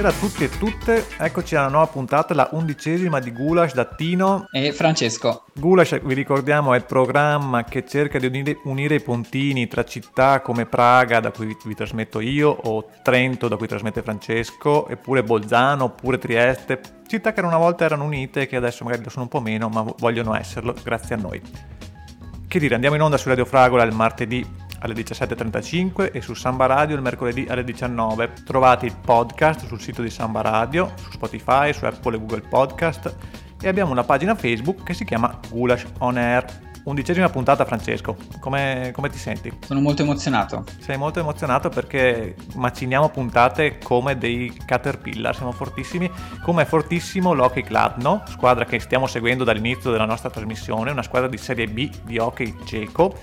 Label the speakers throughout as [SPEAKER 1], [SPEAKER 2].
[SPEAKER 1] Buonasera a tutti e tutte, eccoci alla nuova puntata, la undicesima di Gulash da Tino
[SPEAKER 2] e Francesco.
[SPEAKER 1] Gulash, vi ricordiamo, è il programma che cerca di unire, unire i pontini tra città come Praga, da cui vi, vi, trasmetto io, o Trento, da cui trasmette Francesco, eppure Bolzano, oppure Trieste, città che una volta erano unite e che adesso magari lo sono un po' meno, ma vogliono esserlo, grazie a noi. Che dire, andiamo in onda su Radio Fragola il martedì alle 17.35 e su Samba Radio il mercoledì alle 19. Trovate il podcast sul sito di Samba Radio, su Spotify, su Apple e Google Podcast e abbiamo una pagina Facebook che si chiama Gulash On Air. Undicesima puntata Francesco, come, come, ti senti?
[SPEAKER 2] Sono molto emozionato.
[SPEAKER 1] Sei molto emozionato perché maciniamo puntate come dei caterpillar, siamo fortissimi, come è fortissimo l'Hockey Kladno, squadra che stiamo seguendo dall'inizio della nostra trasmissione, una squadra di Serie B di hockey ceco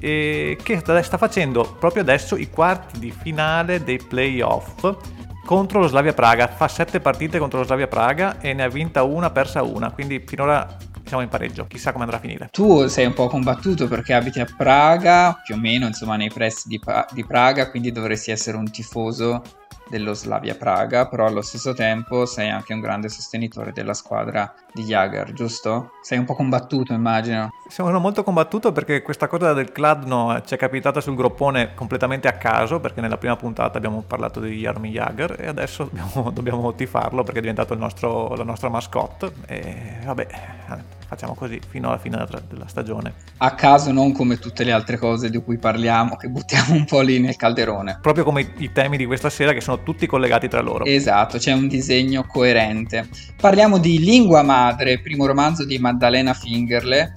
[SPEAKER 1] e che sta facendo proprio adesso i quarti di finale dei playoff contro lo Slavia Praga. Fa sette partite contro lo Slavia Praga e ne ha vinta una, persa una, quindi finora siamo in pareggio, chissà come andrà a finire.
[SPEAKER 2] Tu sei un po' combattuto perché abiti a Praga, più o meno insomma nei pressi di, di Praga, quindi dovresti essere un tifoso dello Slavia Praga, però allo stesso tempo sei anche un grande sostenitore della squadra di Jager, giusto? Sei un po' combattuto, immagino.
[SPEAKER 1] Sono molto combattuto perché questa cosa del Kladno ci è capitata sul groppone completamente a caso, perché nella prima puntata abbiamo parlato di Jarmi Jager e adesso dobbiamo, dobbiamo tifarlo perché è diventato nostro, la nostra mascotte e vabbè facciamo così fino alla fine della, stagione.
[SPEAKER 2] A caso non come tutte le altre cose di cui parliamo, che buttiamo un po' lì nel calderone.
[SPEAKER 1] Proprio come i, i temi di questa sera che sono tutti collegati tra loro.
[SPEAKER 2] Esatto, c'è un disegno coerente. Parliamo di Lingua Madre, primo romanzo di Maddalena Fingerle,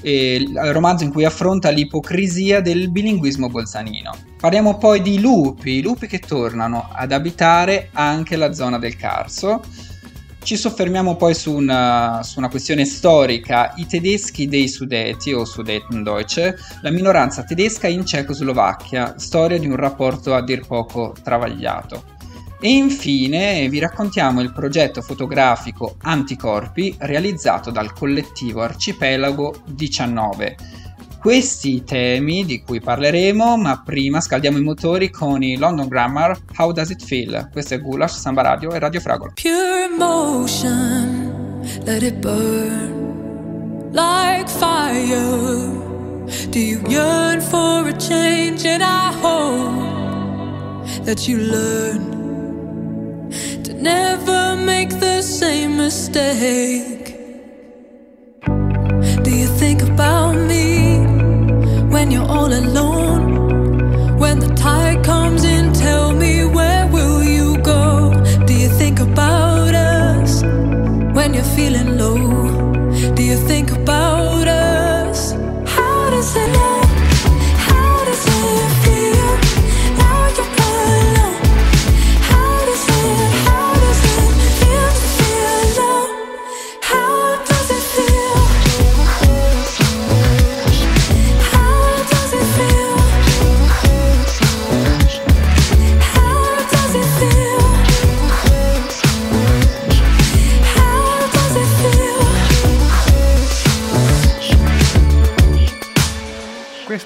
[SPEAKER 2] il romanzo in cui affronta l'ipocrisia del bilinguismo bolzanino. Parliamo poi di lupi, lupi che tornano ad abitare anche la zona del Carso ci soffermiamo poi su una, su una, questione storica, i tedeschi dei Sudeti o Sudetendeutsche, la minoranza tedesca in Cecoslovacchia, storia di un rapporto a dir poco travagliato. E infine vi raccontiamo il progetto fotografico Anticorpi realizzato dal collettivo Arcipelago 19 questi temi di cui parleremo, ma prima scaldiamo i motori con i London Grammar How Does It Feel? Questo è Gulash, Samba Radio e Radio Fragola. Pure emotion, let it burn like fire. Do you yearn for a change? And I hope that you learn to never make the same mistake.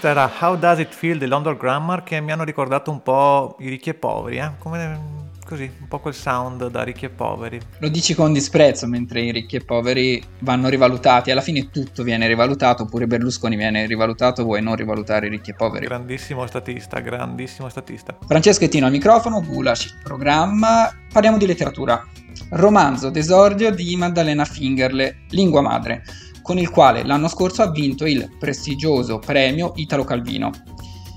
[SPEAKER 2] Questa era How Does It Feel di London Grammar che mi hanno ricordato un po' i ricchi e poveri, eh? come così, un po' quel sound da ricchi e poveri. Lo dici con disprezzo, mentre i ricchi e poveri vanno rivalutati, alla fine tutto viene rivalutato, oppure Berlusconi viene rivalutato, vuoi non rivalutare i ricchi e poveri?
[SPEAKER 1] Grandissimo statista, grandissimo statista.
[SPEAKER 2] Francesco Ettino al microfono, Gulaci programma, parliamo di letteratura. Romanzo d'esordio di Maddalena Fingerle, Lingua Madre con il quale l'anno scorso ha vinto il prestigioso premio Italo Calvino.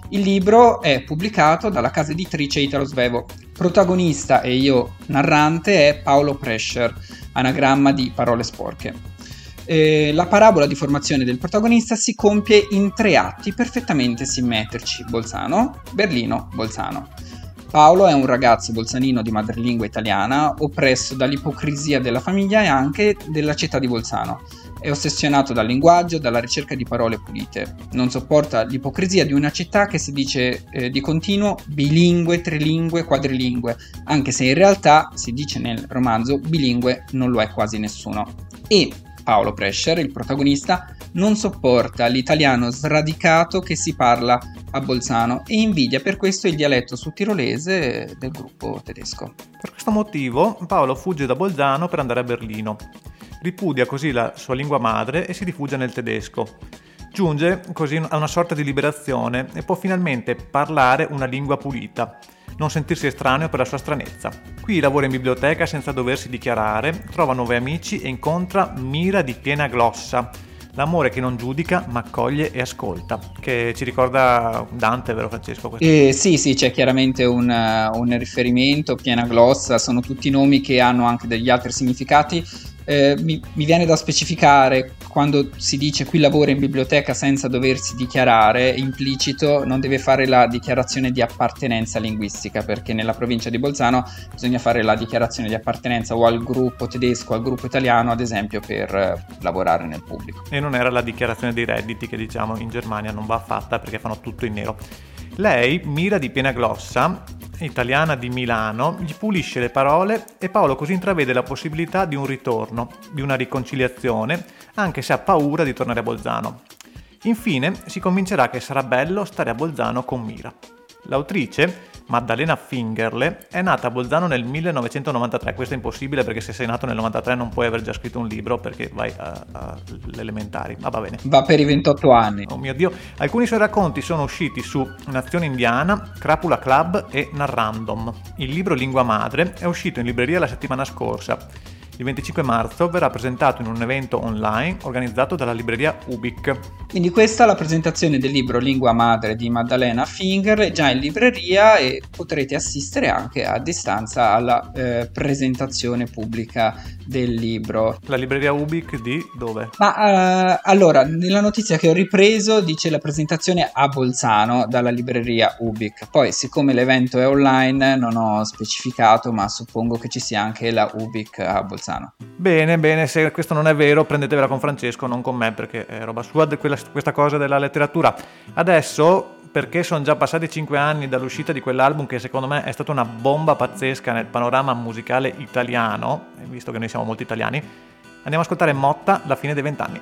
[SPEAKER 2] Il libro è pubblicato dalla casa editrice Italo Svevo. Protagonista e io narrante è Paolo Prescher, anagramma di parole sporche. Eh, la parabola di formazione del protagonista si compie in tre atti perfettamente simmetrici: Bolzano, Berlino, Bolzano. Paolo è un ragazzo bolzanino di madrelingua italiana, oppresso dall'ipocrisia della famiglia e anche della città di Bolzano. È ossessionato dal linguaggio, dalla ricerca di parole pulite. Non sopporta l'ipocrisia di una città che si dice eh, di continuo bilingue, trilingue, quadrilingue, anche se in realtà, si dice nel romanzo, bilingue non lo è quasi nessuno. E Paolo Prescher, il protagonista, non sopporta l'italiano sradicato che si parla a Bolzano e invidia per questo il dialetto sudtirolese del gruppo tedesco.
[SPEAKER 1] Per questo motivo Paolo fugge da Bolzano per andare a Berlino. Ripudia così la sua lingua madre e si rifugia nel tedesco. Giunge così a una sorta di liberazione e può finalmente parlare una lingua pulita, non sentirsi estraneo per la sua stranezza. Qui lavora in biblioteca senza doversi dichiarare, trova nuovi amici e incontra Mira di piena glossa, L'amore che non giudica ma accoglie e ascolta, che ci ricorda Dante, vero Francesco?
[SPEAKER 2] Eh, sì, sì, c'è chiaramente un, un riferimento, piena glossa, sono tutti nomi che hanno anche degli altri significati eh, mi, mi, viene da specificare quando si dice qui lavora in biblioteca senza doversi dichiarare, implicito non deve fare la dichiarazione di appartenenza linguistica perché nella provincia di Bolzano bisogna fare la dichiarazione di appartenenza o al gruppo tedesco al gruppo italiano ad esempio per eh, lavorare nel pubblico.
[SPEAKER 1] E non era la dichiarazione dei redditi che diciamo in Germania non va fatta perché fanno tutto in nero. Lei, Mira di piena glossa, italiana di Milano, gli pulisce le parole e Paolo così intravede la possibilità di un ritorno, di una riconciliazione, anche se ha paura di tornare a Bolzano. Infine si convincerà che sarà bello stare a Bolzano con Mira. L'autrice Maddalena Fingerle è nata a Bolzano nel 1993. Questo è impossibile perché se sei nato nel 93 non puoi aver già scritto un libro perché vai alle elementari. Ma va bene.
[SPEAKER 2] Va per i 28 anni.
[SPEAKER 1] Oh mio Dio. Alcuni suoi racconti sono usciti su Nazione Indiana, Crapula Club e Narrandom. Il libro Lingua Madre è uscito in libreria la settimana scorsa il 25 marzo verrà presentato in un evento online organizzato dalla libreria Ubic.
[SPEAKER 2] Quindi questa è la presentazione del libro Lingua Madre di Maddalena Finger, è già in libreria e potrete assistere anche a distanza alla eh, presentazione pubblica del libro.
[SPEAKER 1] La libreria Ubic di dove?
[SPEAKER 2] Ma uh, allora, nella notizia che ho ripreso dice la presentazione a Bolzano dalla libreria Ubic. Poi, siccome l'evento è online, non ho specificato, ma suppongo che ci sia anche la Ubic a Bolzano. Bolzano.
[SPEAKER 1] Bene, bene, se questo non è vero prendetevela con Francesco, non con me perché è roba sua quella, questa cosa della letteratura. Adesso, perché sono già passati 5 anni dall'uscita di quell'album che secondo me è stata una bomba pazzesca nel panorama musicale italiano, visto che noi siamo molti italiani, andiamo ad ascoltare Motta, La fine dei vent'anni.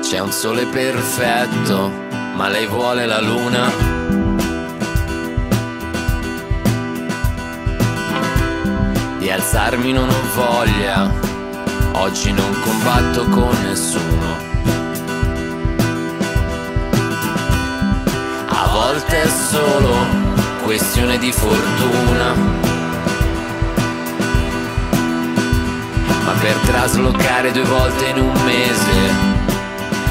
[SPEAKER 3] C'è un sole perfetto, ma lei vuole la luna Di alzarmi non ho voglia, oggi non combatto con nessuno. A volte è solo questione di fortuna. Ma per traslocare due volte in un mese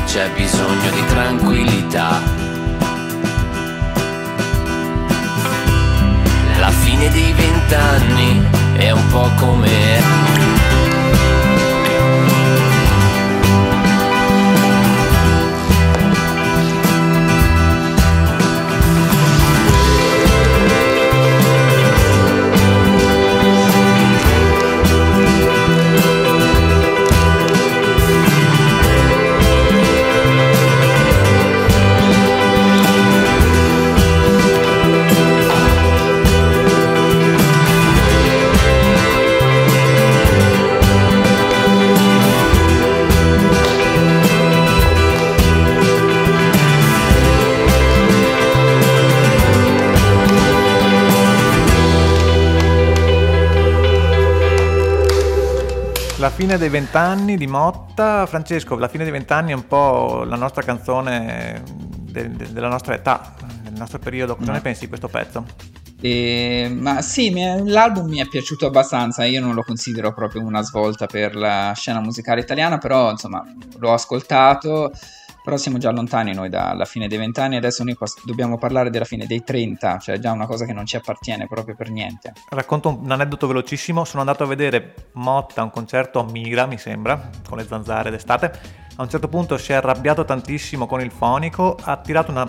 [SPEAKER 3] c'è bisogno di tranquillità. La fine dei vent'anni è un po' come
[SPEAKER 1] fine dei vent'anni di Motta. Francesco, la fine dei vent'anni è un po' la nostra canzone de- de- della nostra età, del nostro periodo. Cosa no. ne pensi di questo pezzo?
[SPEAKER 2] Eh, ma sì, mi, l'album mi è piaciuto abbastanza. Io non lo considero proprio una svolta per la scena musicale italiana, però insomma l'ho ascoltato. Però siamo già lontani noi dalla fine dei vent'anni, adesso noi dobbiamo parlare della fine dei 30, cioè già una cosa che non ci appartiene proprio per niente.
[SPEAKER 1] Racconto un aneddoto velocissimo, sono andato a vedere Motta, un concerto a Mira, mi sembra, con le zanzare d'estate. A A un certo punto si è arrabbiato tantissimo con il fonico, ha tirato una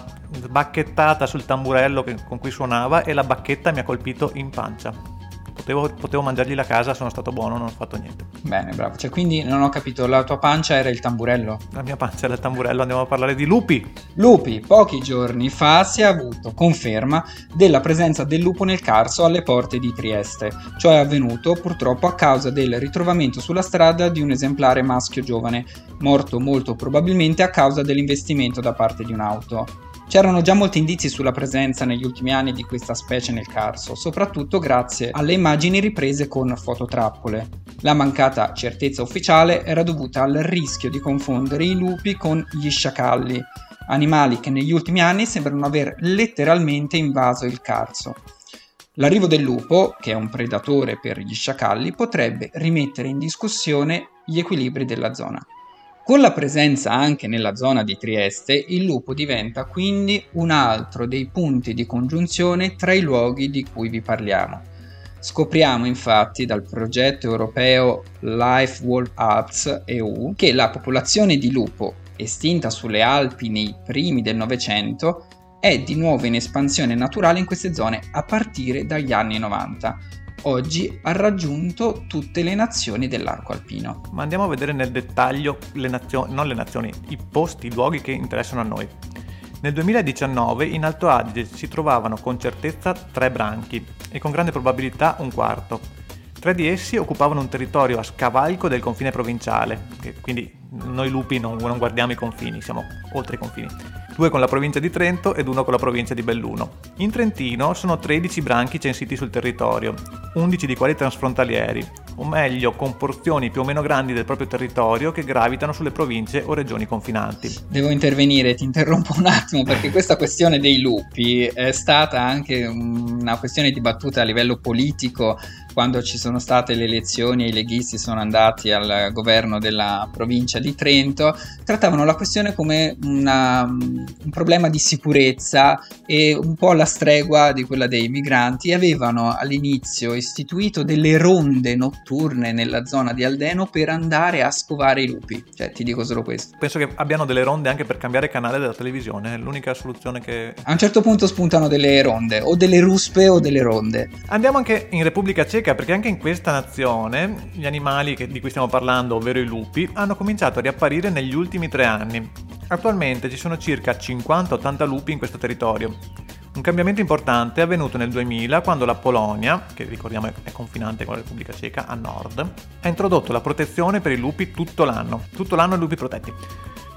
[SPEAKER 1] bacchettata sul tamburello che, con cui suonava e la bacchetta mi ha colpito in pancia. Potevo, potevo, mangiargli la casa, sono stato buono, non ho fatto niente.
[SPEAKER 2] Bene, bravo. Cioè, quindi non ho capito, la tua pancia era il tamburello?
[SPEAKER 1] La mia pancia era il tamburello, andiamo a parlare di lupi.
[SPEAKER 2] Lupi, pochi giorni fa si è avuto conferma della presenza del lupo nel Carso alle porte di Trieste. Ciò è avvenuto purtroppo a causa del ritrovamento sulla strada di un esemplare maschio giovane, morto molto probabilmente a causa dell'investimento da parte di un'auto. C'erano già molti indizi sulla presenza negli ultimi anni di questa specie nel Carso, soprattutto grazie alle immagini riprese con fototrappole. La mancata certezza ufficiale era dovuta al rischio di confondere i lupi con gli sciacalli, animali che negli ultimi anni sembrano aver letteralmente invaso il Carso. L'arrivo del lupo, che è un predatore per gli sciacalli, potrebbe rimettere in discussione gli equilibri della zona. Con la presenza anche nella zona di Trieste, il lupo diventa quindi un altro dei punti di congiunzione tra i luoghi di cui vi parliamo. Scopriamo infatti dal progetto europeo Life World Arts EU che la popolazione di lupo, estinta sulle Alpi nei primi del Novecento, è di nuovo in espansione naturale in queste zone a partire dagli anni 90 oggi ha raggiunto tutte le nazioni dell'arco alpino.
[SPEAKER 1] Ma andiamo a vedere nel dettaglio le nazioni, non le nazioni, i posti, i luoghi che interessano a noi. Nel 2019 in Alto Adige si trovavano con certezza tre branchi e con grande probabilità un quarto. Tre di essi occupavano un territorio a scavalco del confine provinciale, quindi noi lupi non, non guardiamo i confini, siamo oltre i confini due con la provincia di Trento ed uno con la provincia di Belluno. In Trentino sono 13 branchi censiti sul territorio, 11 di quali transfrontalieri, o meglio con porzioni più o meno grandi del proprio territorio che gravitano sulle province o regioni confinanti.
[SPEAKER 2] Devo intervenire, ti interrompo un attimo perché questa questione dei lupi è stata anche una questione dibattuta a livello politico quando ci sono state le elezioni e i leghisti sono andati al governo della provincia di Trento, trattavano la questione come una, un problema di sicurezza e un po' alla stregua di quella dei migranti e avevano all'inizio istituito delle ronde notturne nella zona di Aldeno per andare a scovare i lupi. Cioè, ti dico solo questo.
[SPEAKER 1] Penso che abbiano delle ronde anche per cambiare canale della televisione, è l'unica soluzione che...
[SPEAKER 2] A un certo punto spuntano delle ronde, o delle ruspe o delle ronde.
[SPEAKER 1] Andiamo anche in Repubblica Ceca Ceca perché anche in questa nazione gli animali di cui stiamo parlando, ovvero i lupi, hanno cominciato a riapparire negli ultimi tre anni. Attualmente ci sono circa 50-80 lupi in questo territorio. Un cambiamento importante è avvenuto nel 2000 quando la Polonia, che ricordiamo è confinante con la Repubblica Ceca a nord, ha introdotto la protezione per i lupi tutto l'anno. Tutto l'anno i lupi protetti.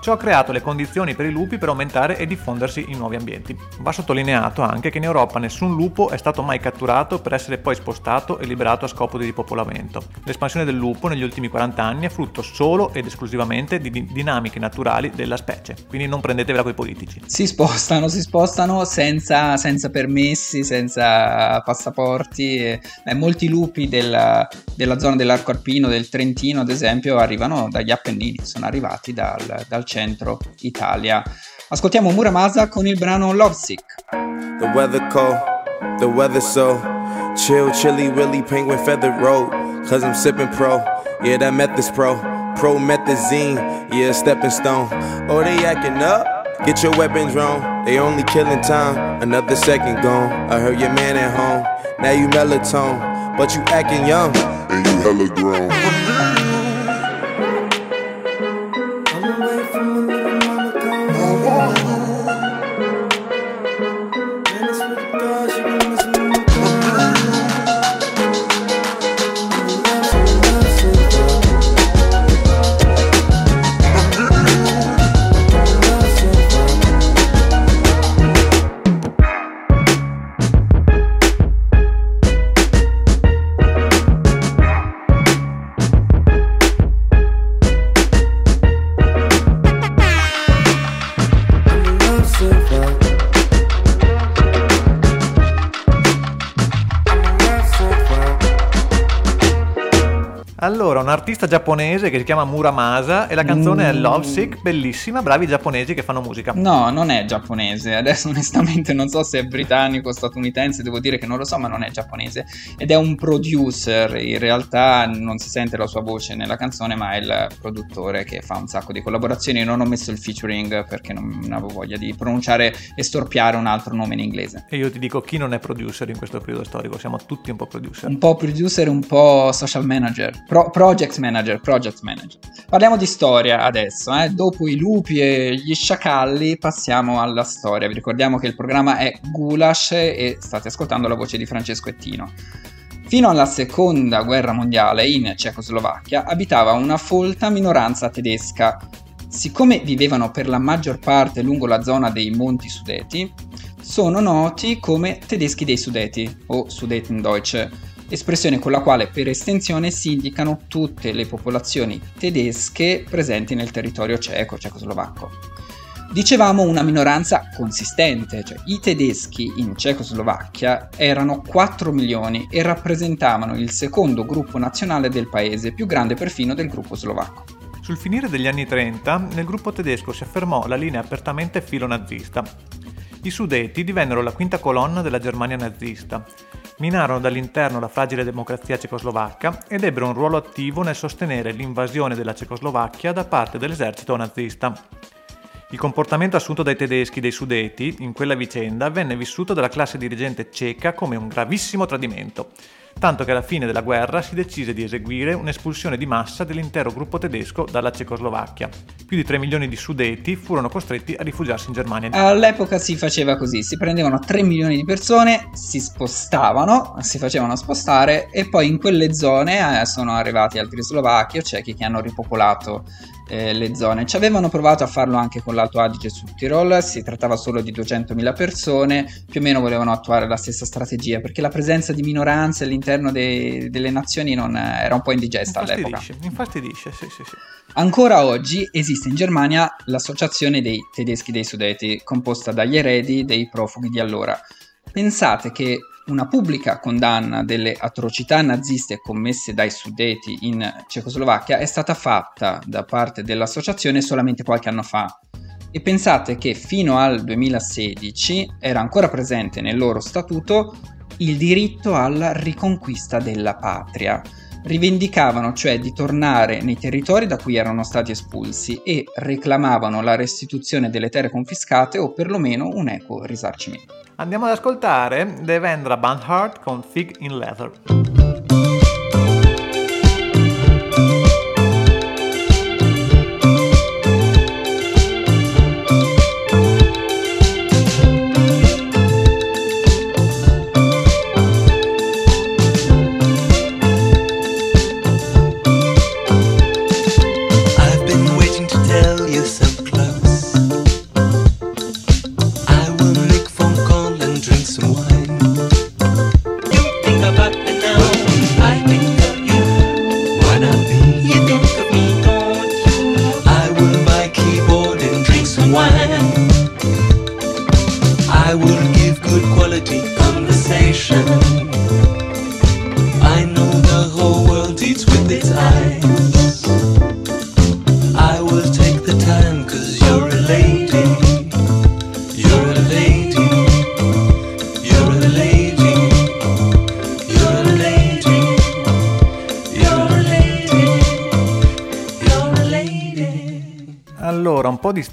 [SPEAKER 1] Ciò ha creato le condizioni per i lupi per aumentare e diffondersi in nuovi ambienti. Va sottolineato anche che in Europa nessun lupo è stato mai catturato per essere poi spostato e liberato a scopo di ripopolamento. L'espansione del lupo negli ultimi 40 anni è frutto solo ed esclusivamente di dinamiche naturali della specie, quindi non prendetevela coi politici.
[SPEAKER 2] Si spostano, si spostano senza, senza permessi, senza passaporti. E, eh, molti lupi della, della zona dell'arco alpino, del Trentino ad esempio, arrivano dagli Appennini, sono arrivati dal, dal centro centro Italia. Ascoltiamo Muramasa con il brano Lovesick. The weather cold, the weather so chill, chilly, willy, penguin feathered road. Cause I'm sipping pro, yeah, that meth is pro. Pro methazine, yeah, stepping stone. Oh, they acting up. Get your weapons drawn, they only killing time. Another second gone. I heard your man at home. Now you melatonin, but you acting young. And you hella grown.
[SPEAKER 1] Un artista giapponese che si chiama Muramasa e la canzone
[SPEAKER 2] Mm.
[SPEAKER 1] è Love Sick, bellissima, bravi giapponesi che fanno musica.
[SPEAKER 2] No, non è giapponese. Adesso onestamente non so se è britannico o statunitense, devo dire che non lo so, ma non è giapponese. Ed è un producer, in realtà non si sente la sua voce nella canzone, ma è il produttore che fa un sacco di collaborazioni. Non ho messo il featuring perché non avevo voglia di pronunciare e storpiare un altro nome in inglese.
[SPEAKER 1] E io ti dico chi non è producer in questo periodo storico, siamo tutti un po' producer.
[SPEAKER 2] Un po' producer, un po' social manager, Pro- project manager, project manager. Parliamo di storia adesso, eh. dopo i lupi e gli sciacalli passiamo alla storia. Vi ricordiamo che il programma è Gulash e state ascoltando la voce di Francesco Ettino. Fino alla seconda guerra mondiale in Cecoslovacchia abitava una folta minoranza tedesca. Siccome vivevano per la maggior parte lungo la zona dei Monti Sudeti, sono noti come tedeschi dei Sudeti o Sudetendeutsche, espressione con la quale per estensione si indicano tutte le popolazioni tedesche presenti nel territorio ceco, cecoslovacco. Dicevamo una minoranza consistente, cioè i tedeschi in Cecoslovacchia erano 4 milioni e rappresentavano il secondo gruppo nazionale del paese, più grande perfino del gruppo slovacco.
[SPEAKER 1] Sul finire degli anni 30, nel gruppo tedesco si affermò la linea apertamente filonazista. I Sudeti divennero la quinta colonna della Germania nazista, minarono dall'interno la fragile democrazia cecoslovacca ed ebbero un ruolo attivo nel sostenere l'invasione della Cecoslovacchia da parte dell'esercito nazista. Il comportamento assunto dai tedeschi dei Sudeti in quella vicenda venne vissuto dalla classe dirigente ceca come un gravissimo tradimento, tanto che alla fine della guerra si decise di eseguire un'espulsione di massa dell'intero gruppo tedesco dalla Cecoslovacchia. Più di 3 milioni di Sudeti furono costretti a rifugiarsi in Germania.
[SPEAKER 2] All'epoca si faceva così, si prendevano 3 milioni di persone, si spostavano, si facevano spostare e poi in quelle zone eh, sono arrivati altri slovacchi o cechi che hanno ripopolato eh, le zone. Ci avevano provato a farlo anche con l'Alto Adige sul Tirol, si trattava solo di 200.000 persone, più o meno volevano attuare la stessa strategia perché la presenza di minoranze all'interno dei- delle nazioni non, era un po' indigesta all'epoca.
[SPEAKER 1] Infastidisce, infastidisce, sì, sì, sì.
[SPEAKER 2] Ancora oggi esiste in Germania l'associazione dei tedeschi dei Sudeti, composta dagli eredi dei profughi di allora. Pensate che una pubblica condanna delle atrocità naziste commesse dai Sudeti in Cecoslovacchia è stata fatta da parte dell'associazione solamente qualche anno fa. E pensate che fino al 2016 era ancora presente nel loro statuto il diritto alla riconquista della patria rivendicavano cioè di tornare nei territori da cui erano stati espulsi e reclamavano la restituzione delle terre confiscate o perlomeno un equo risarcimento.
[SPEAKER 1] Andiamo ad ascoltare Devendra Banhart con Fig in Leather.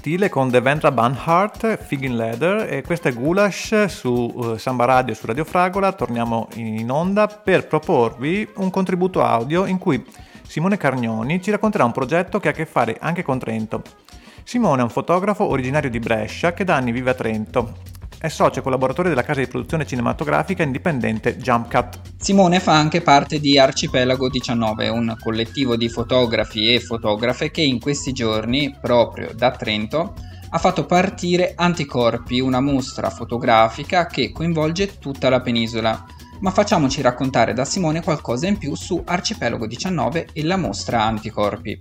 [SPEAKER 1] Stile con Devendra Banhart, Fig in Leather e questa è Gulash su eh, Samba Radio e su Radio Fragola. Torniamo in onda per proporvi un contributo audio in cui Simone Carnioni ci racconterà un progetto che ha a che fare anche con Trento. Simone è un fotografo originario di Brescia che da anni vive a Trento. È socio e collaboratore della casa di produzione cinematografica indipendente Jump Cut.
[SPEAKER 2] Simone fa anche parte di Arcipelago 19, un collettivo di fotografi e fotografe che in questi giorni, proprio da Trento, ha fatto partire Anticorpi, una mostra fotografica che coinvolge tutta la penisola. Ma facciamoci raccontare da Simone qualcosa in più su Arcipelago 19 e la mostra Anticorpi.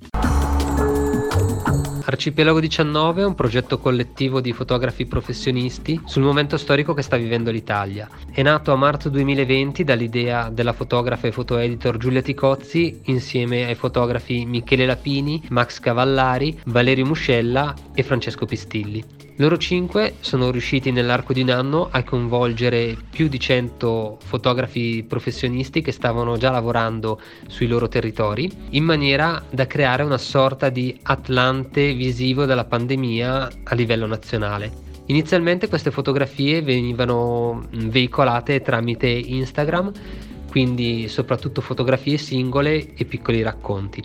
[SPEAKER 4] Arcipelago 19 è un progetto collettivo di fotografi professionisti sul momento storico che sta vivendo l'Italia. È nato a marzo 2020 dall'idea della fotografa e fotoeditor Giulia Ticozzi insieme ai fotografi Michele Lapini, Max Cavallari, Valerio Muscella e Francesco Pistilli. Loro cinque sono riusciti nell'arco di un anno a coinvolgere più di 100 fotografi professionisti che stavano già lavorando sui loro territori in maniera da creare una sorta di atlante visivo della pandemia a livello nazionale. Inizialmente queste fotografie venivano veicolate tramite Instagram, quindi soprattutto fotografie singole e piccoli racconti.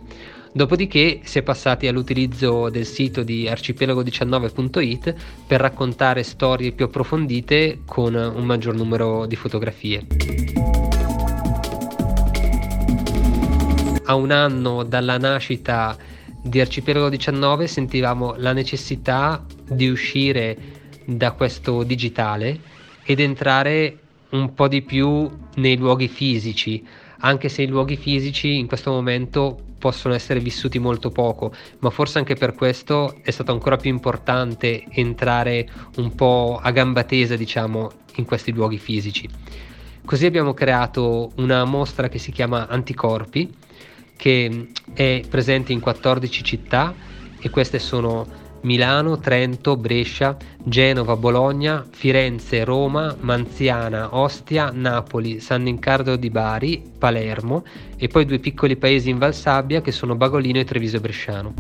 [SPEAKER 4] Dopodiché si è passati all'utilizzo del sito di arcipelago19.it per raccontare storie più approfondite con un maggior numero di fotografie. A un anno dalla nascita di Arcipelago 19 sentivamo la necessità di uscire da questo digitale ed entrare un po' di più nei luoghi fisici, anche se i luoghi fisici in questo momento possono essere vissuti molto poco, ma forse anche per questo è stato ancora più importante entrare un po' a gamba tesa, diciamo, in questi luoghi fisici. Così abbiamo creato una mostra che si chiama Anticorpi, che è presente in 14 città e queste sono Milano, Trento, Brescia, Genova, Bologna, Firenze, Roma, Manziana, Ostia, Napoli, San Niccardo di Bari, Palermo e poi due piccoli paesi in Valsabbia che sono Bagolino e Treviso Bresciano.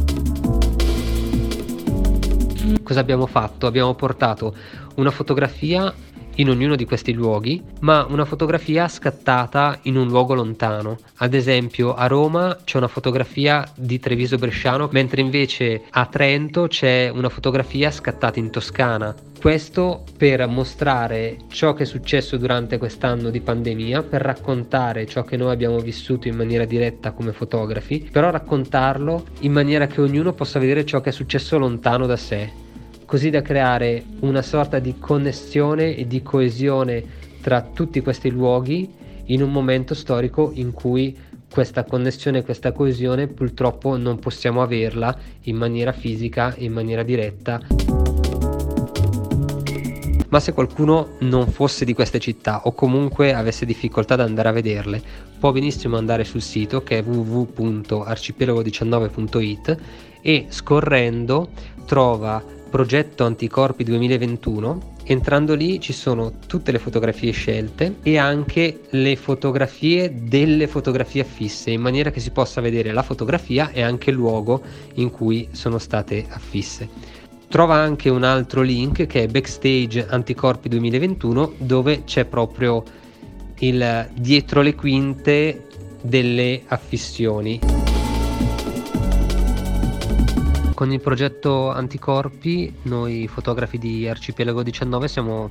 [SPEAKER 4] Cosa abbiamo fatto? Abbiamo portato una fotografia in ognuno di questi luoghi, ma una fotografia scattata in un luogo lontano. Ad esempio a Roma c'è una fotografia di Treviso Bresciano, mentre invece a Trento c'è una fotografia scattata in Toscana. Questo per mostrare ciò che è successo durante quest'anno di pandemia, per raccontare ciò che noi abbiamo vissuto in maniera diretta come fotografi, però raccontarlo in maniera che ognuno possa vedere ciò che è successo lontano da sé così da creare una sorta di connessione e di coesione tra tutti questi luoghi in un momento storico in cui questa connessione questa coesione purtroppo non possiamo averla in maniera fisica in maniera diretta. Ma se qualcuno non fosse di queste città o comunque avesse difficoltà ad andare a vederle, può benissimo andare sul sito che è www.arcipelago19.it e scorrendo trova progetto Anticorpi 2021. Entrando lì ci sono tutte le fotografie scelte e anche le fotografie delle fotografie affisse, in maniera che si possa vedere la fotografia e anche il luogo in cui sono state affisse. Trova anche un altro link che è Backstage Anticorpi 2021 dove c'è proprio il dietro le quinte delle affissioni. Con il progetto Anticorpi, noi fotografi di Arcipelago 19 siamo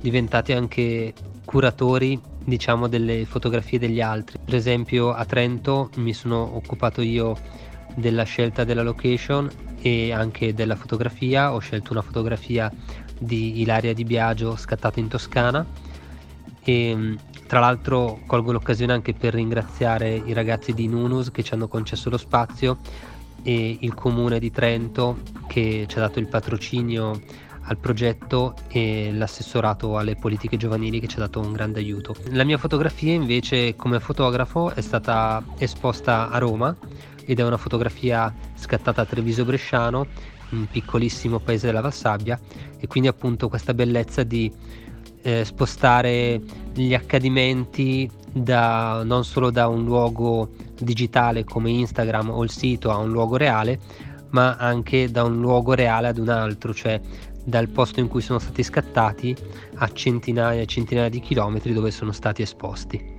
[SPEAKER 4] diventati anche curatori, diciamo, delle fotografie degli altri. Per esempio a Trento mi sono occupato io della scelta della location e anche della fotografia. Ho scelto una fotografia di Ilaria Di Biagio scattata in Toscana e tra l'altro colgo l'occasione anche per ringraziare i ragazzi di Nunus che ci hanno concesso lo spazio e il comune di Trento che ci ha dato il patrocinio al progetto e l'assessorato alle politiche giovanili che ci ha dato un grande aiuto. La mia fotografia invece come fotografo è stata esposta a Roma ed è una fotografia scattata a Treviso Bresciano, un piccolissimo paese della Vassabbia e quindi appunto questa bellezza di eh, spostare gli accadimenti da, non solo da un luogo digitale come Instagram o il sito a un luogo reale, ma anche da un luogo reale ad un altro, cioè dal posto in cui sono stati scattati a centinaia e centinaia di chilometri dove sono stati esposti.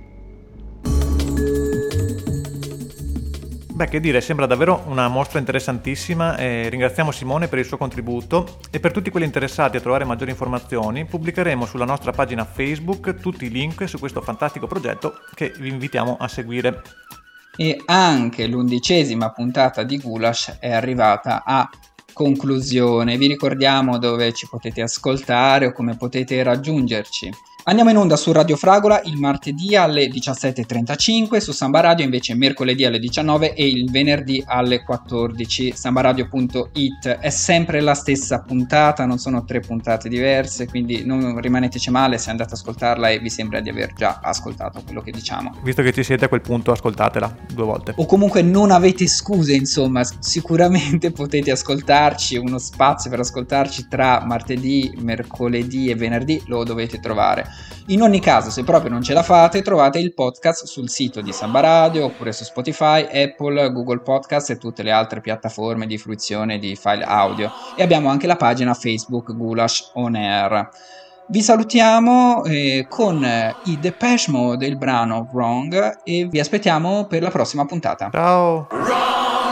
[SPEAKER 1] Beh, che dire, sembra davvero una mostra interessantissima e ringraziamo Simone per il suo contributo e per tutti quelli interessati a trovare maggiori informazioni pubblicheremo sulla nostra pagina Facebook tutti i link su questo fantastico progetto che vi invitiamo a seguire.
[SPEAKER 2] E anche l'undicesima puntata di Gulash è arrivata a conclusione. Vi ricordiamo dove ci potete ascoltare o come potete raggiungerci. Andiamo in onda su Radio Fragola il martedì alle 17.35, su Samba Radio invece mercoledì alle 19 e il venerdì alle 14. Sambaradio.it è sempre la stessa puntata, non sono tre puntate diverse, quindi non rimaneteci male se andate ad ascoltarla e vi sembra di aver già ascoltato quello che diciamo.
[SPEAKER 1] Visto che ci siete a quel punto, ascoltatela due volte.
[SPEAKER 2] O comunque non avete scuse, insomma, sicuramente potete ascoltarci, uno spazio per ascoltarci tra martedì, mercoledì e venerdì lo dovete trovare. In ogni caso, se proprio non ce la fate, trovate il podcast sul sito di Samba Radio oppure su Spotify, Apple, Google Podcast e tutte le altre piattaforme di fruizione di file audio. E abbiamo anche la pagina Facebook Gulash On Air. Vi salutiamo eh, con i Depeche Mode del brano Wrong e vi aspettiamo per la prossima puntata.
[SPEAKER 1] Ciao!
[SPEAKER 3] Wrong!